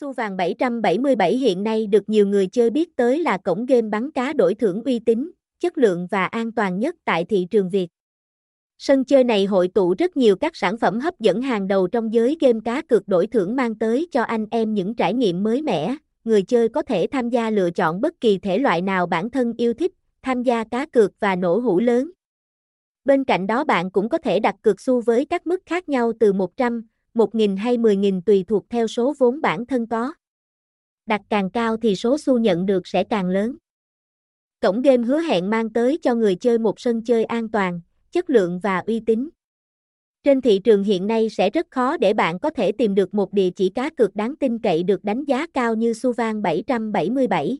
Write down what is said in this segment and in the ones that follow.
Xu vàng 777 hiện nay được nhiều người chơi biết tới là cổng game bắn cá đổi thưởng uy tín, chất lượng và an toàn nhất tại thị trường Việt. Sân chơi này hội tụ rất nhiều các sản phẩm hấp dẫn hàng đầu trong giới game cá cược đổi thưởng mang tới cho anh em những trải nghiệm mới mẻ. Người chơi có thể tham gia lựa chọn bất kỳ thể loại nào bản thân yêu thích, tham gia cá cược và nổ hũ lớn. Bên cạnh đó bạn cũng có thể đặt cược xu với các mức khác nhau từ 100, 1.000 hay 10.000 tùy thuộc theo số vốn bản thân có. Đặt càng cao thì số xu nhận được sẽ càng lớn. Cổng game hứa hẹn mang tới cho người chơi một sân chơi an toàn, chất lượng và uy tín. Trên thị trường hiện nay sẽ rất khó để bạn có thể tìm được một địa chỉ cá cược đáng tin cậy được đánh giá cao như Suvan 777.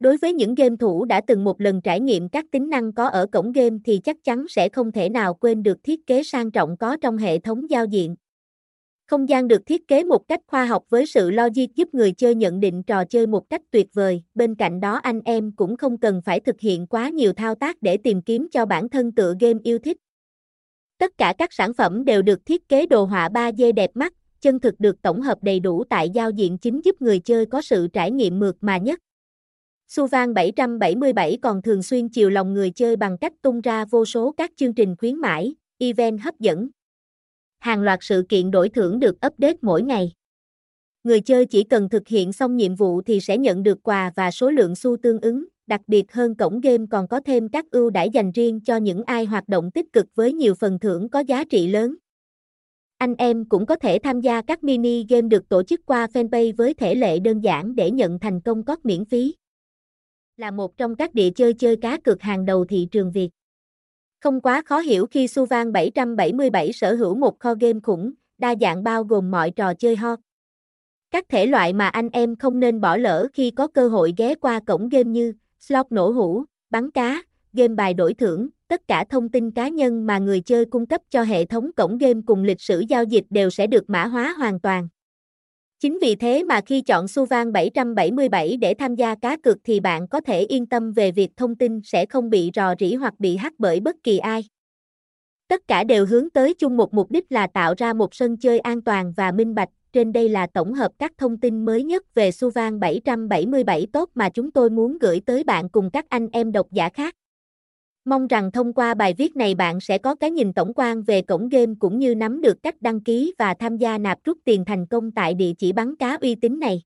Đối với những game thủ đã từng một lần trải nghiệm các tính năng có ở cổng game thì chắc chắn sẽ không thể nào quên được thiết kế sang trọng có trong hệ thống giao diện. Không gian được thiết kế một cách khoa học với sự logic giúp người chơi nhận định trò chơi một cách tuyệt vời. Bên cạnh đó anh em cũng không cần phải thực hiện quá nhiều thao tác để tìm kiếm cho bản thân tựa game yêu thích. Tất cả các sản phẩm đều được thiết kế đồ họa 3D đẹp mắt, chân thực được tổng hợp đầy đủ tại giao diện chính giúp người chơi có sự trải nghiệm mượt mà nhất. Suvan 777 còn thường xuyên chiều lòng người chơi bằng cách tung ra vô số các chương trình khuyến mãi, event hấp dẫn. Hàng loạt sự kiện đổi thưởng được update mỗi ngày. Người chơi chỉ cần thực hiện xong nhiệm vụ thì sẽ nhận được quà và số lượng xu tương ứng, đặc biệt hơn cổng game còn có thêm các ưu đãi dành riêng cho những ai hoạt động tích cực với nhiều phần thưởng có giá trị lớn. Anh em cũng có thể tham gia các mini game được tổ chức qua fanpage với thể lệ đơn giản để nhận thành công cót miễn phí. Là một trong các địa chơi chơi cá cược hàng đầu thị trường Việt. Không quá khó hiểu khi Suvan 777 sở hữu một kho game khủng, đa dạng bao gồm mọi trò chơi hot. Các thể loại mà anh em không nên bỏ lỡ khi có cơ hội ghé qua cổng game như slot nổ hũ, bắn cá, game bài đổi thưởng, tất cả thông tin cá nhân mà người chơi cung cấp cho hệ thống cổng game cùng lịch sử giao dịch đều sẽ được mã hóa hoàn toàn. Chính vì thế mà khi chọn Suvan 777 để tham gia cá cược thì bạn có thể yên tâm về việc thông tin sẽ không bị rò rỉ hoặc bị hack bởi bất kỳ ai. Tất cả đều hướng tới chung một mục đích là tạo ra một sân chơi an toàn và minh bạch. Trên đây là tổng hợp các thông tin mới nhất về Suvan 777 tốt mà chúng tôi muốn gửi tới bạn cùng các anh em độc giả khác. Mong rằng thông qua bài viết này bạn sẽ có cái nhìn tổng quan về cổng game cũng như nắm được cách đăng ký và tham gia nạp rút tiền thành công tại địa chỉ bắn cá uy tín này.